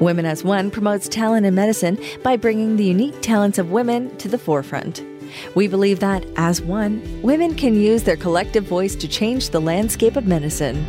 Women as One promotes talent in medicine by bringing the unique talents of women to the forefront. We believe that, as one, women can use their collective voice to change the landscape of medicine.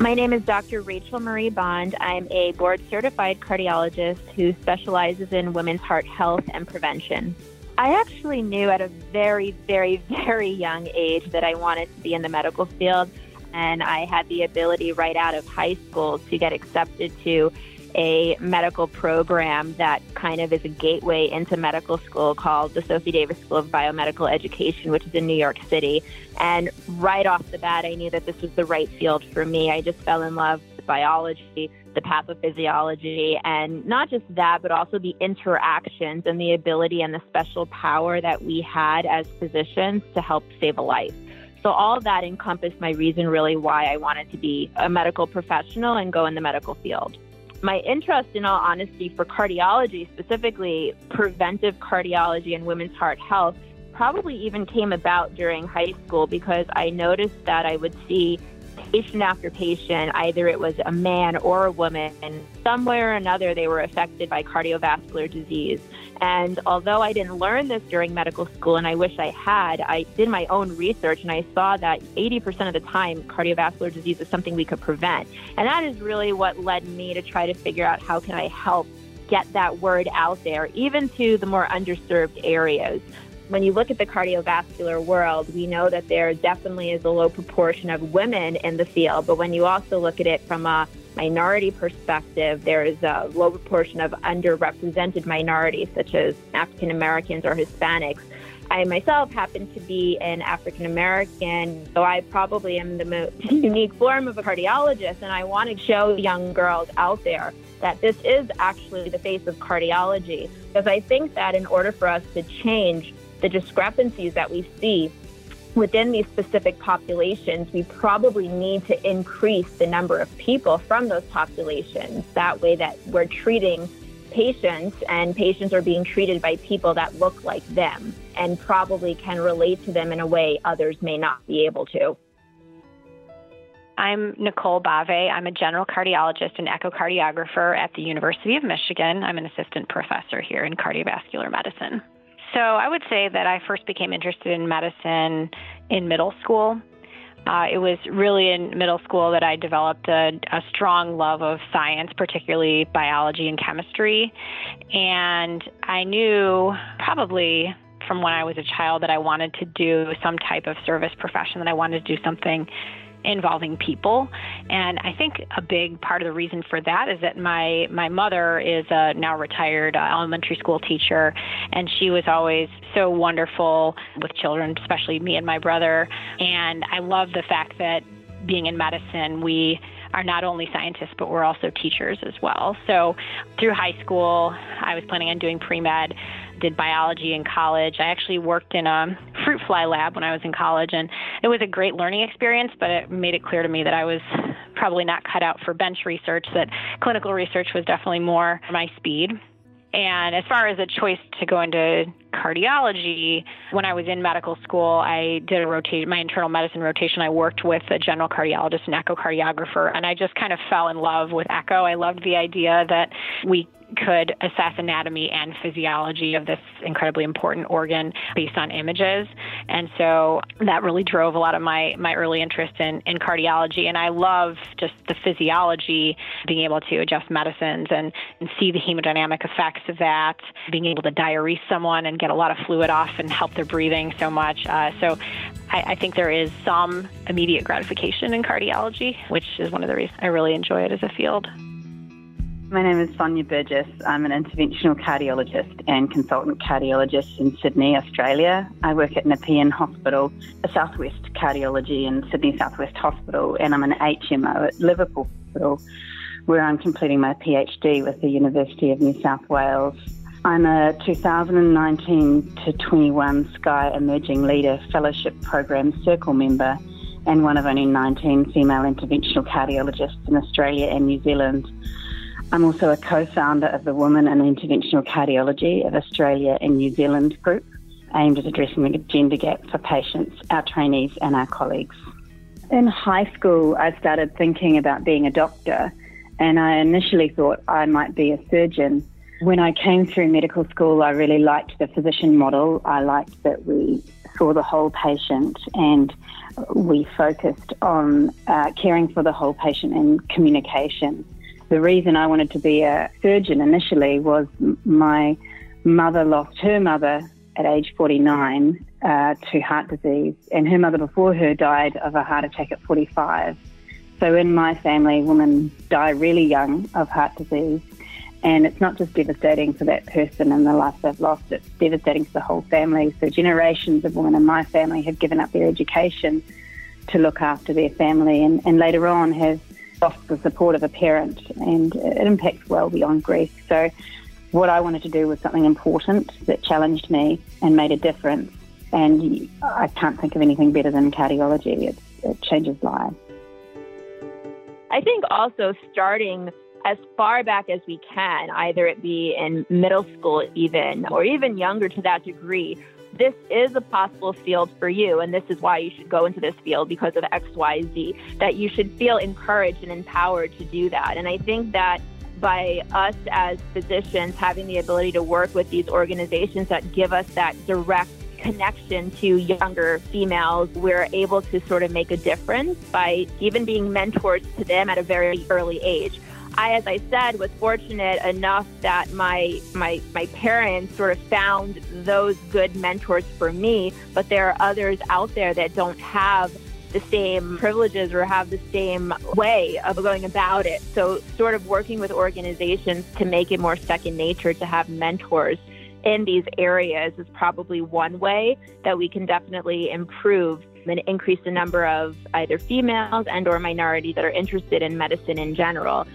My name is Dr. Rachel Marie Bond. I'm a board certified cardiologist who specializes in women's heart health and prevention. I actually knew at a very, very, very young age that I wanted to be in the medical field, and I had the ability right out of high school to get accepted to a medical program that kind of is a gateway into medical school called the Sophie Davis School of Biomedical Education, which is in New York City. And right off the bat, I knew that this was the right field for me. I just fell in love with biology, the pathophysiology, and not just that, but also the interactions and the ability and the special power that we had as physicians to help save a life. So all that encompassed my reason really why I wanted to be a medical professional and go in the medical field. My interest, in all honesty, for cardiology, specifically preventive cardiology and women's heart health, probably even came about during high school because I noticed that I would see patient after patient, either it was a man or a woman, and somewhere or another they were affected by cardiovascular disease. And although I didn't learn this during medical school, and I wish I had, I did my own research and I saw that 80% of the time, cardiovascular disease is something we could prevent. And that is really what led me to try to figure out how can I help get that word out there, even to the more underserved areas when you look at the cardiovascular world, we know that there definitely is a low proportion of women in the field. But when you also look at it from a minority perspective, there is a low proportion of underrepresented minorities, such as African Americans or Hispanics. I myself happen to be an African American, so I probably am the most unique form of a cardiologist, and I want to show young girls out there that this is actually the face of cardiology. Because I think that in order for us to change the discrepancies that we see within these specific populations, we probably need to increase the number of people from those populations. That way, that we're treating patients and patients are being treated by people that look like them and probably can relate to them in a way others may not be able to. I'm Nicole Bhave. I'm a general cardiologist and echocardiographer at the University of Michigan. I'm an assistant professor here in cardiovascular medicine. So I would say that I first became interested in medicine in middle school. Uh, it was really in middle school that I developed a, a strong love of science, particularly biology and chemistry. And I knew probably from when I was a child that I wanted to do some type of service profession, that I wanted to do something involving people. And I think a big part of the reason for that is that my my mother is a now retired uh, elementary school teacher, and she was always so wonderful with children, especially me and my brother. And I love the fact that being in medicine, we are not only scientists, but we're also teachers as well. So through high school, I was planning on doing pre med did biology in college. I actually worked in a fruit fly lab when I was in college, and it was a great learning experience, but it made it clear to me that I was probably not cut out for bench research, that clinical research was definitely more my speed. And as far as a choice to go into cardiology, when I was in medical school, I did a rotation, my internal medicine rotation. I worked with a general cardiologist and echocardiographer, and I just kind of fell in love with echo. I loved the idea that we could assess anatomy and physiology of this incredibly important organ based on images. And so that really drove a lot of my, my early interest in, in cardiology. And I love just the physiology, being able to adjust medicines and, and see the hemodynamic effects of that, being able to diurese someone and get a lot of fluid off and help their breathing so much. Uh, so I, I think there is some immediate gratification in cardiology, which is one of the reasons I really enjoy it as a field. My name is Sonya Burgess. I'm an interventional cardiologist and consultant cardiologist in Sydney, Australia. I work at Nepean Hospital, a Southwest Cardiology in Sydney Southwest Hospital, and I'm an HMO at Liverpool Hospital, where I'm completing my PhD with the University of New South Wales. I'm a 2019 to 21 SCAI Emerging Leader Fellowship Program Circle member and one of only 19 female interventional cardiologists in Australia and New Zealand. I'm also a co founder of the Women in Interventional Cardiology of Australia and New Zealand group, aimed at addressing the gender gap for patients, our trainees, and our colleagues. In high school, I started thinking about being a doctor, and I initially thought I might be a surgeon. When I came through medical school, I really liked the physician model. I liked that we saw the whole patient and we focused on uh, caring for the whole patient and communication. The reason I wanted to be a surgeon initially was my mother lost her mother at age 49 uh, to heart disease, and her mother before her died of a heart attack at 45. So in my family, women die really young of heart disease. And it's not just devastating for that person and the life they've lost, it's devastating for the whole family. So generations of women in my family have given up their education to look after their family and, and later on have lost the support of a parent and it impacts well beyond grief. So what I wanted to do was something important that challenged me and made a difference. And I can't think of anything better than cardiology. It, it changes lives. I think also starting as far back as we can, either it be in middle school, even, or even younger to that degree, this is a possible field for you, and this is why you should go into this field because of X, Y, Z, that you should feel encouraged and empowered to do that. And I think that by us as physicians having the ability to work with these organizations that give us that direct connection to younger females, we're able to sort of make a difference by even being mentors to them at a very early age. I, as I said, was fortunate enough that my my my parents sort of found those good mentors for me. But there are others out there that don't have the same privileges or have the same way of going about it. So, sort of working with organizations to make it more second nature to have mentors in these areas is probably one way that we can definitely improve and increase the number of either females and or minorities that are interested in medicine in general.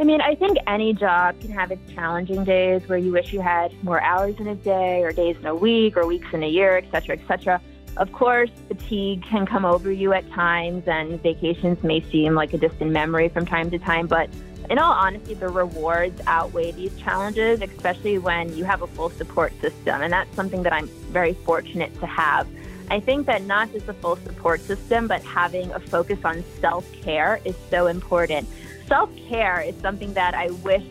I mean, I think any job can have its challenging days where you wish you had more hours in a day or days in a week or weeks in a year, et cetera, et cetera. Of course, fatigue can come over you at times and vacations may seem like a distant memory from time to time, but in all honesty, the rewards outweigh these challenges, especially when you have a full support system. And that's something that I'm very fortunate to have. I think that not just a full support system, but having a focus on self care is so important self care is something that I wish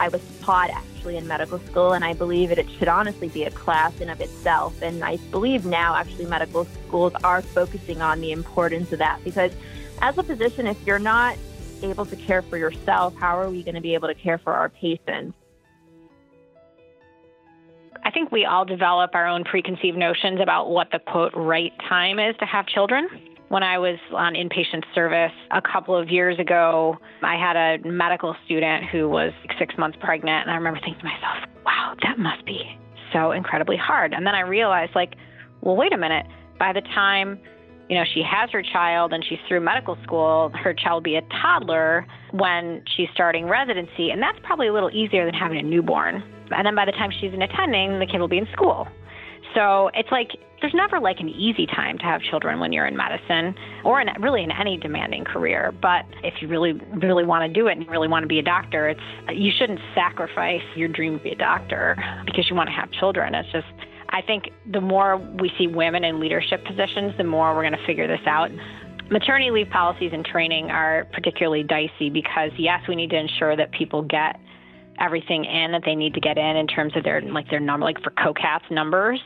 I was taught actually in medical school, and I believe that it should honestly be a class in of itself. And I believe now actually medical schools are focusing on the importance of that because as a physician, if you're not able to care for yourself, how are we going to be able to care for our patients? I think we all develop our own preconceived notions about what the quote right time is to have children. When I was on inpatient service a couple of years ago, I had a medical student who was six months pregnant, and I remember thinking to myself, wow, that must be so incredibly hard. And then I realized, like, well, wait a minute. By the time you know, she has her child and she's through medical school, her child will be a toddler when she's starting residency, and that's probably a little easier than having a newborn. And then by the time she's in attending, the kid will be in school. So it's like there's never like an easy time to have children when you're in medicine or in really in any demanding career. But if you really really want to do it and you really want to be a doctor, it's you shouldn't sacrifice your dream to be a doctor because you want to have children. It's just I think the more we see women in leadership positions, the more we're going to figure this out. Maternity leave policies and training are particularly dicey because yes, we need to ensure that people get everything in that they need to get in in terms of their like their number like for COCATS numbers.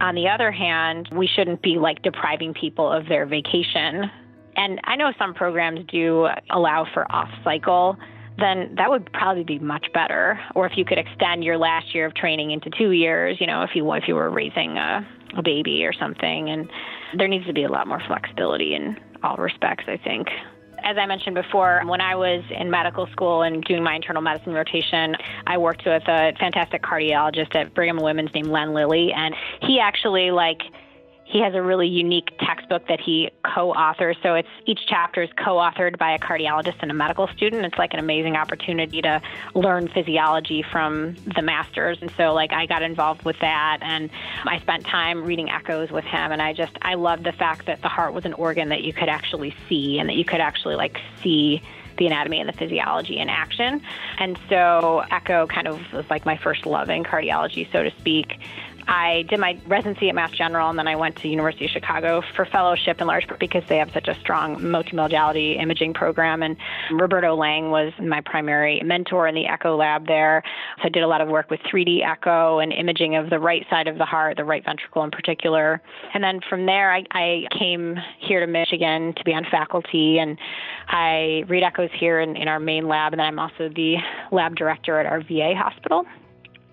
On the other hand, we shouldn't be like depriving people of their vacation. And I know some programs do allow for off cycle then that would probably be much better. Or if you could extend your last year of training into two years, you know, if you if you were raising a, a baby or something, and there needs to be a lot more flexibility in all respects. I think as I mentioned before, when I was in medical school and doing my internal medicine rotation, I worked with a fantastic cardiologist at Brigham and Women's named Len Lilly, and he actually like he has a really unique textbook that he co-authors. So it's each chapter is co-authored by a cardiologist and a medical student. It's like an amazing opportunity to learn physiology from the masters. And so like I got involved with that and I spent time reading echoes with him and I just I loved the fact that the heart was an organ that you could actually see and that you could actually like see the anatomy and the physiology in action. And so echo kind of was like my first love in cardiology, so to speak. I did my residency at Mass General and then I went to University of Chicago for fellowship in large part because they have such a strong multimodality imaging program. And Roberto Lang was my primary mentor in the echo lab there. So I did a lot of work with 3D echo and imaging of the right side of the heart, the right ventricle in particular. And then from there, I, I came here to Michigan to be on faculty and I read echoes here in, in our main lab. And then I'm also the lab director at our VA hospital.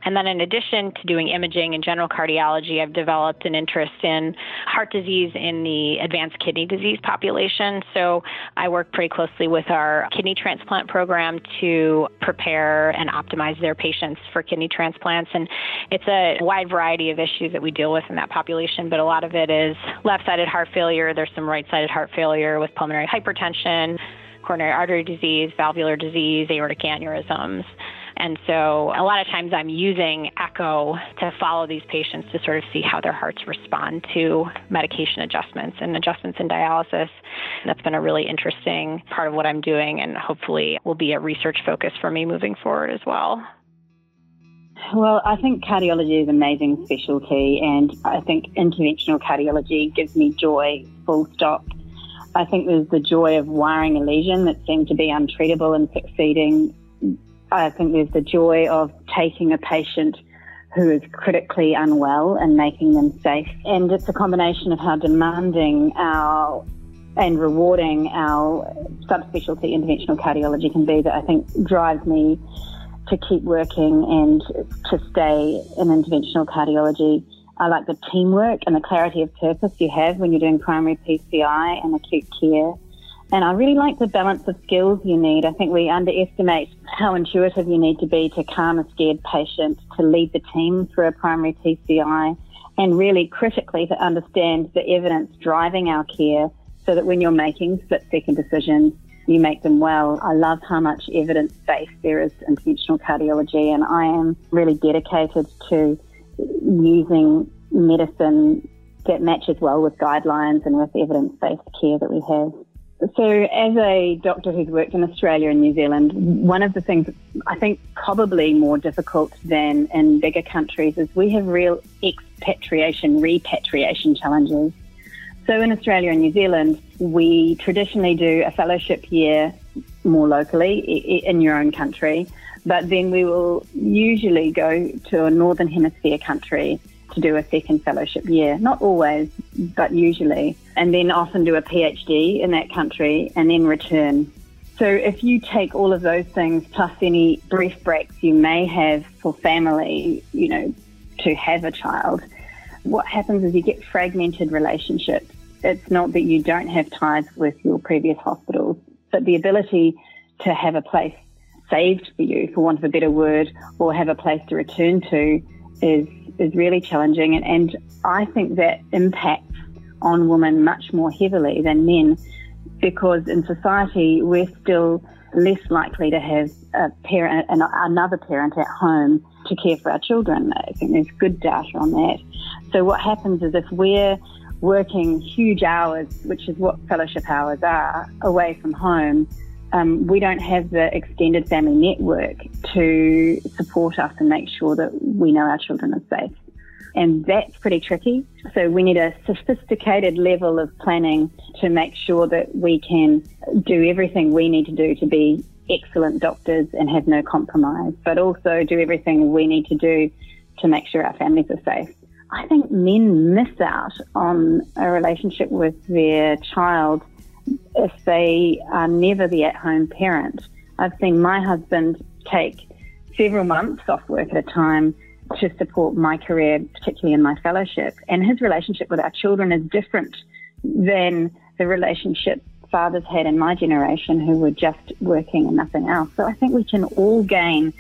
And then, in addition to doing imaging and general cardiology, I've developed an interest in heart disease in the advanced kidney disease population. So, I work pretty closely with our kidney transplant program to prepare and optimize their patients for kidney transplants. And it's a wide variety of issues that we deal with in that population, but a lot of it is left sided heart failure. There's some right sided heart failure with pulmonary hypertension, coronary artery disease, valvular disease, aortic aneurysms. And so a lot of times I'm using echo to follow these patients to sort of see how their hearts respond to medication adjustments and adjustments in dialysis. That's been a really interesting part of what I'm doing and hopefully will be a research focus for me moving forward as well. Well, I think cardiology is an amazing specialty, and I think interventional cardiology gives me joy, full stop. I think there's the joy of wiring a lesion that seemed to be untreatable and succeeding I think there's the joy of taking a patient who is critically unwell and making them safe. And it's a combination of how demanding our and rewarding our subspecialty interventional cardiology can be that I think drives me to keep working and to stay in interventional cardiology. I like the teamwork and the clarity of purpose you have when you're doing primary PCI and acute care. And I really like the balance of skills you need. I think we underestimate how intuitive you need to be to calm a scared patient, to lead the team through a primary PCI, and really critically to understand the evidence driving our care so that when you're making split second decisions, you make them well. I love how much evidence based there is to interventional cardiology, and I am really dedicated to using medicine that matches well with guidelines and with evidence based care that we have. So, as a doctor who's worked in Australia and New Zealand, one of the things I think probably more difficult than in bigger countries is we have real expatriation, repatriation challenges. So, in Australia and New Zealand, we traditionally do a fellowship year more locally in your own country, but then we will usually go to a Northern Hemisphere country to do a second fellowship year. Not always, but usually. And then often do a PhD in that country and then return. So if you take all of those things plus any brief breaks you may have for family, you know, to have a child, what happens is you get fragmented relationships. It's not that you don't have ties with your previous hospitals, but the ability to have a place saved for you, for want of a better word, or have a place to return to is is really challenging, and, and I think that impacts on women much more heavily than men because in society we're still less likely to have a parent and another parent at home to care for our children. I think there's good data on that. So what happens is if we're working huge hours, which is what fellowship hours are, away from home, um, we don't have the extended family network to support us and make sure that we know our children are safe. And that's pretty tricky. So we need a sophisticated level of planning to make sure that we can do everything we need to do to be excellent doctors and have no compromise, but also do everything we need to do to make sure our families are safe. I think men miss out on a relationship with their child if they are never the at home parent. I've seen my husband take several months off work at a time to support my career, particularly in my fellowship. And his relationship with our children is different than the relationship fathers had in my generation who were just working and nothing else. So I think we can all gain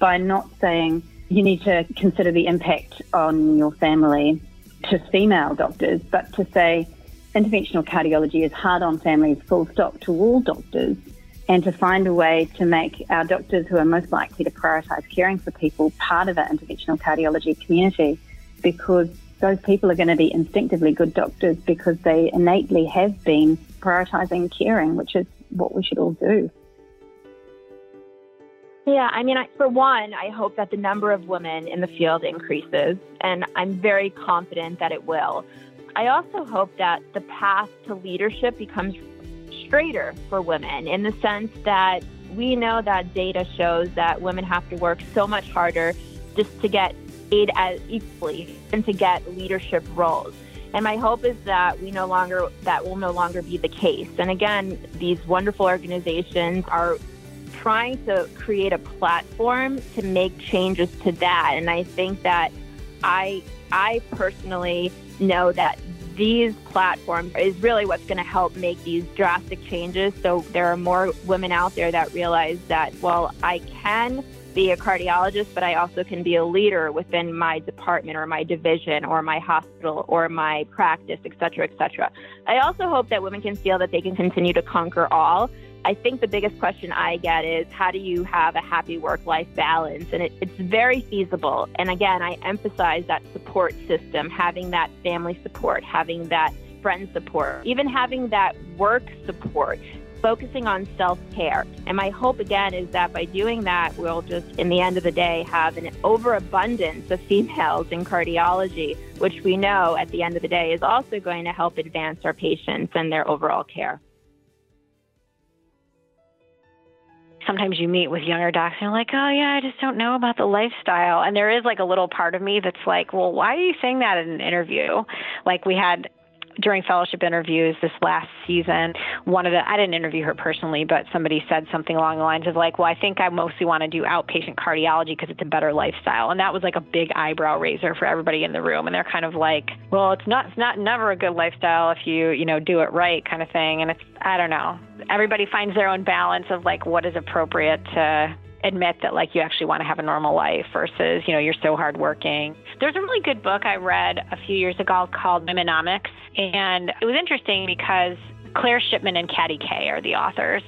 by not saying you need to consider the impact on your family to female doctors, but to say interventional cardiology is hard on families, full stop, to all doctors, and to find a way to make our doctors who are most likely to prioritise caring for people part of our interventional cardiology community because those people are going to be instinctively good doctors because they innately have been prioritising caring, which is what we should all do. Yeah, I mean, I, for one, I hope that the number of women in the field increases, and I'm very confident that it will. I also hope that the path to leadership becomes straighter for women in the sense that we know that data shows that women have to work so much harder just to get paid as equally and to get leadership roles. And my hope is that we no longer that will no longer be the case. And again, these wonderful organizations are trying to create a platform to make changes to that. And I think that I I personally know that these platforms is really what's going to help make these drastic changes. So there are more women out there that realize that, well, I can be a cardiologist, but I also can be a leader within my department or my division or my hospital or my practice, et cetera, et cetera. I also hope that women can feel that they can continue to conquer all I think the biggest question I get is how do you have a happy work life balance? And it, it's very feasible. And again, I emphasize that support system, having that family support, having that friend support, even having that work support, focusing on self care. And my hope again is that by doing that, we'll just, in the end of the day, have an overabundance of females in cardiology, which we know at the end of the day is also going to help advance our patients and their overall care. Sometimes you meet with younger docs and you're like, oh yeah, I just don't know about the lifestyle. And there is like a little part of me that's like, well, why are you saying that in an interview? Like we had during fellowship interviews this last season, one of the I didn't interview her personally, but somebody said something along the lines of like, "Well, I think I mostly want to do outpatient cardiology because it's a better lifestyle." And that was like a big eyebrow raiser for everybody in the room. And they're kind of like, "Well, it's not it's not never a good lifestyle if you, you know, do it right kind of thing." And it's I don't know. Everybody finds their own balance of like what is appropriate to admit that like you actually want to have a normal life versus you know you're so hardworking. There's a really good book I read a few years ago called Womenomics, and it was interesting because Claire Shipman and Katty Kay are the authors.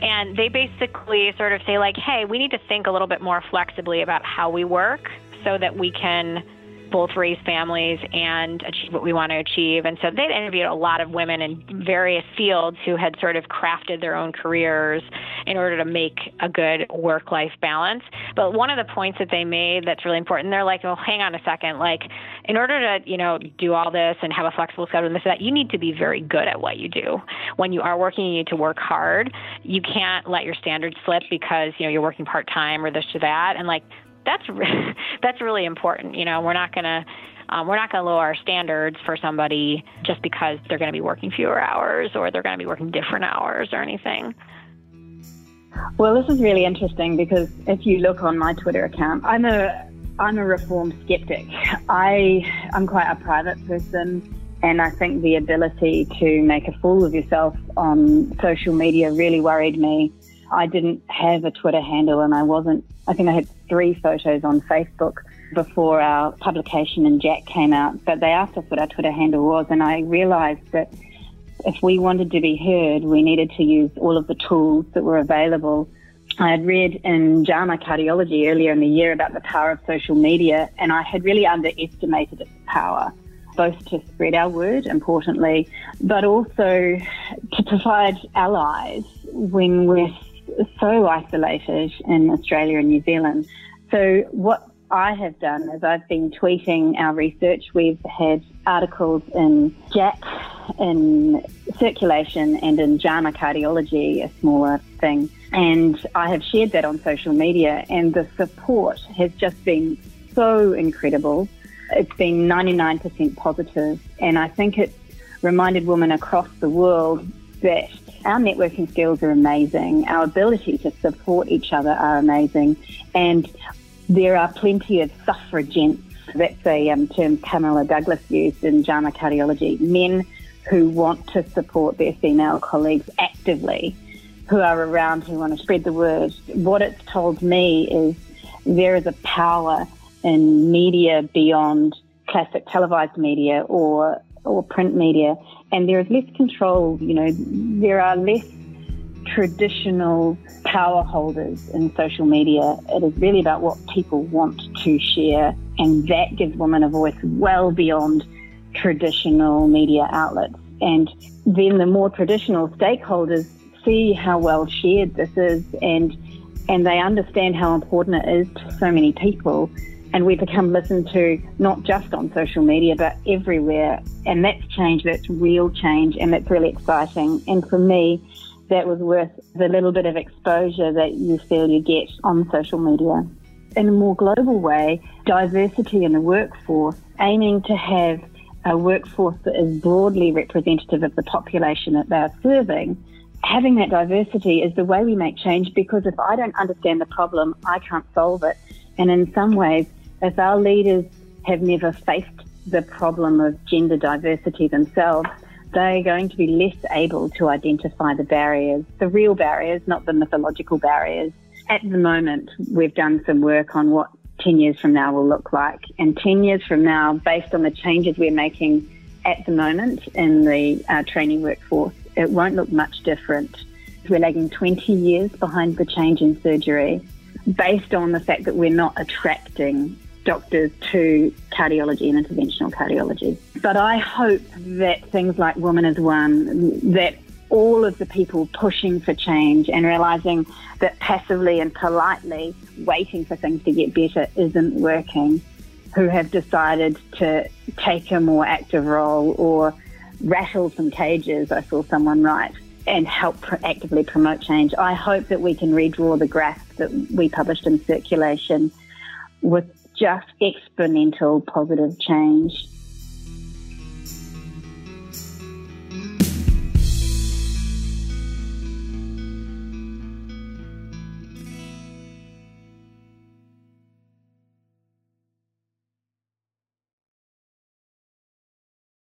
And they basically sort of say, like, hey, we need to think a little bit more flexibly about how we work so that we can both raise families and achieve what we want to achieve. And so they interviewed a lot of women in various fields who had sort of crafted their own careers in order to make a good work life balance. But one of the points that they made that's really important, they're like, well, hang on a second. Like, in order to, you know, do all this and have a flexible schedule and this and that, you need to be very good at what you do. When you are working, you need to work hard. You can't let your standards slip because, you know, you're working part time or this or that. And like, that's that's really important. You know, we're not to um, we're not going to lower our standards for somebody just because they're going to be working fewer hours or they're going to be working different hours or anything. Well, this is really interesting because if you look on my Twitter account, I'm a I'm a reform skeptic. I I'm quite a private person. And I think the ability to make a fool of yourself on social media really worried me. I didn't have a Twitter handle and I wasn't, I think I had three photos on Facebook before our publication and JACC came out, but they asked us what our Twitter handle was and I realized that if we wanted to be heard, we needed to use all of the tools that were available. I had read in JAMA Cardiology earlier in the year about the power of social media and I had really underestimated its power both to spread our word, importantly, but also to provide allies when we're so isolated in Australia and New Zealand. So what I have done is I've been tweeting our research. We've had articles in JACC, in Circulation, and in JAMA Cardiology, a smaller thing. And I have shared that on social media, and the support has just been so incredible. It's been 99% positive, and I think it reminded women across the world that our networking skills are amazing. Our ability to support each other are amazing. And there are plenty of suffragents. That's a um, term Pamela Douglas used in JAMA cardiology. Men who want to support their female colleagues actively, who are around, who want to spread the word. What it's told me is there is a power in media beyond classic televised media or or print media, and there is less control. You know, there are less traditional power holders in social media. It is really about what people want to share, and that gives women a voice well beyond traditional media outlets. And then the more traditional stakeholders see how well shared this is and and they understand how important it is to so many people. And we become listened to not just on social media, but everywhere. And that's change, that's real change, and that's really exciting. And for me, that was worth the little bit of exposure that you feel you get on social media. In a more global way, diversity in the workforce, aiming to have a workforce that is broadly representative of the population that they're serving, having that diversity is the way we make change because if I don't understand the problem, I can't solve it. And in some ways, if our leaders have never faced the problem of gender diversity themselves, they're going to be less able to identify the barriers, the real barriers, not the mythological barriers. At the moment, we've done some work on what 10 years from now will look like. And 10 years from now, based on the changes we're making at the moment in the uh, training workforce, it won't look much different. We're lagging 20 years behind the change in surgery based on the fact that we're not attracting doctors to cardiology and interventional cardiology. But I hope that things like Women as One, that all of the people pushing for change and realizing that passively and politely waiting for things to get better isn't working, who have decided to take a more active role or rattle some cages, I saw someone write, and help actively promote change. I hope that we can redraw the graph that we published in circulation with just exponential positive change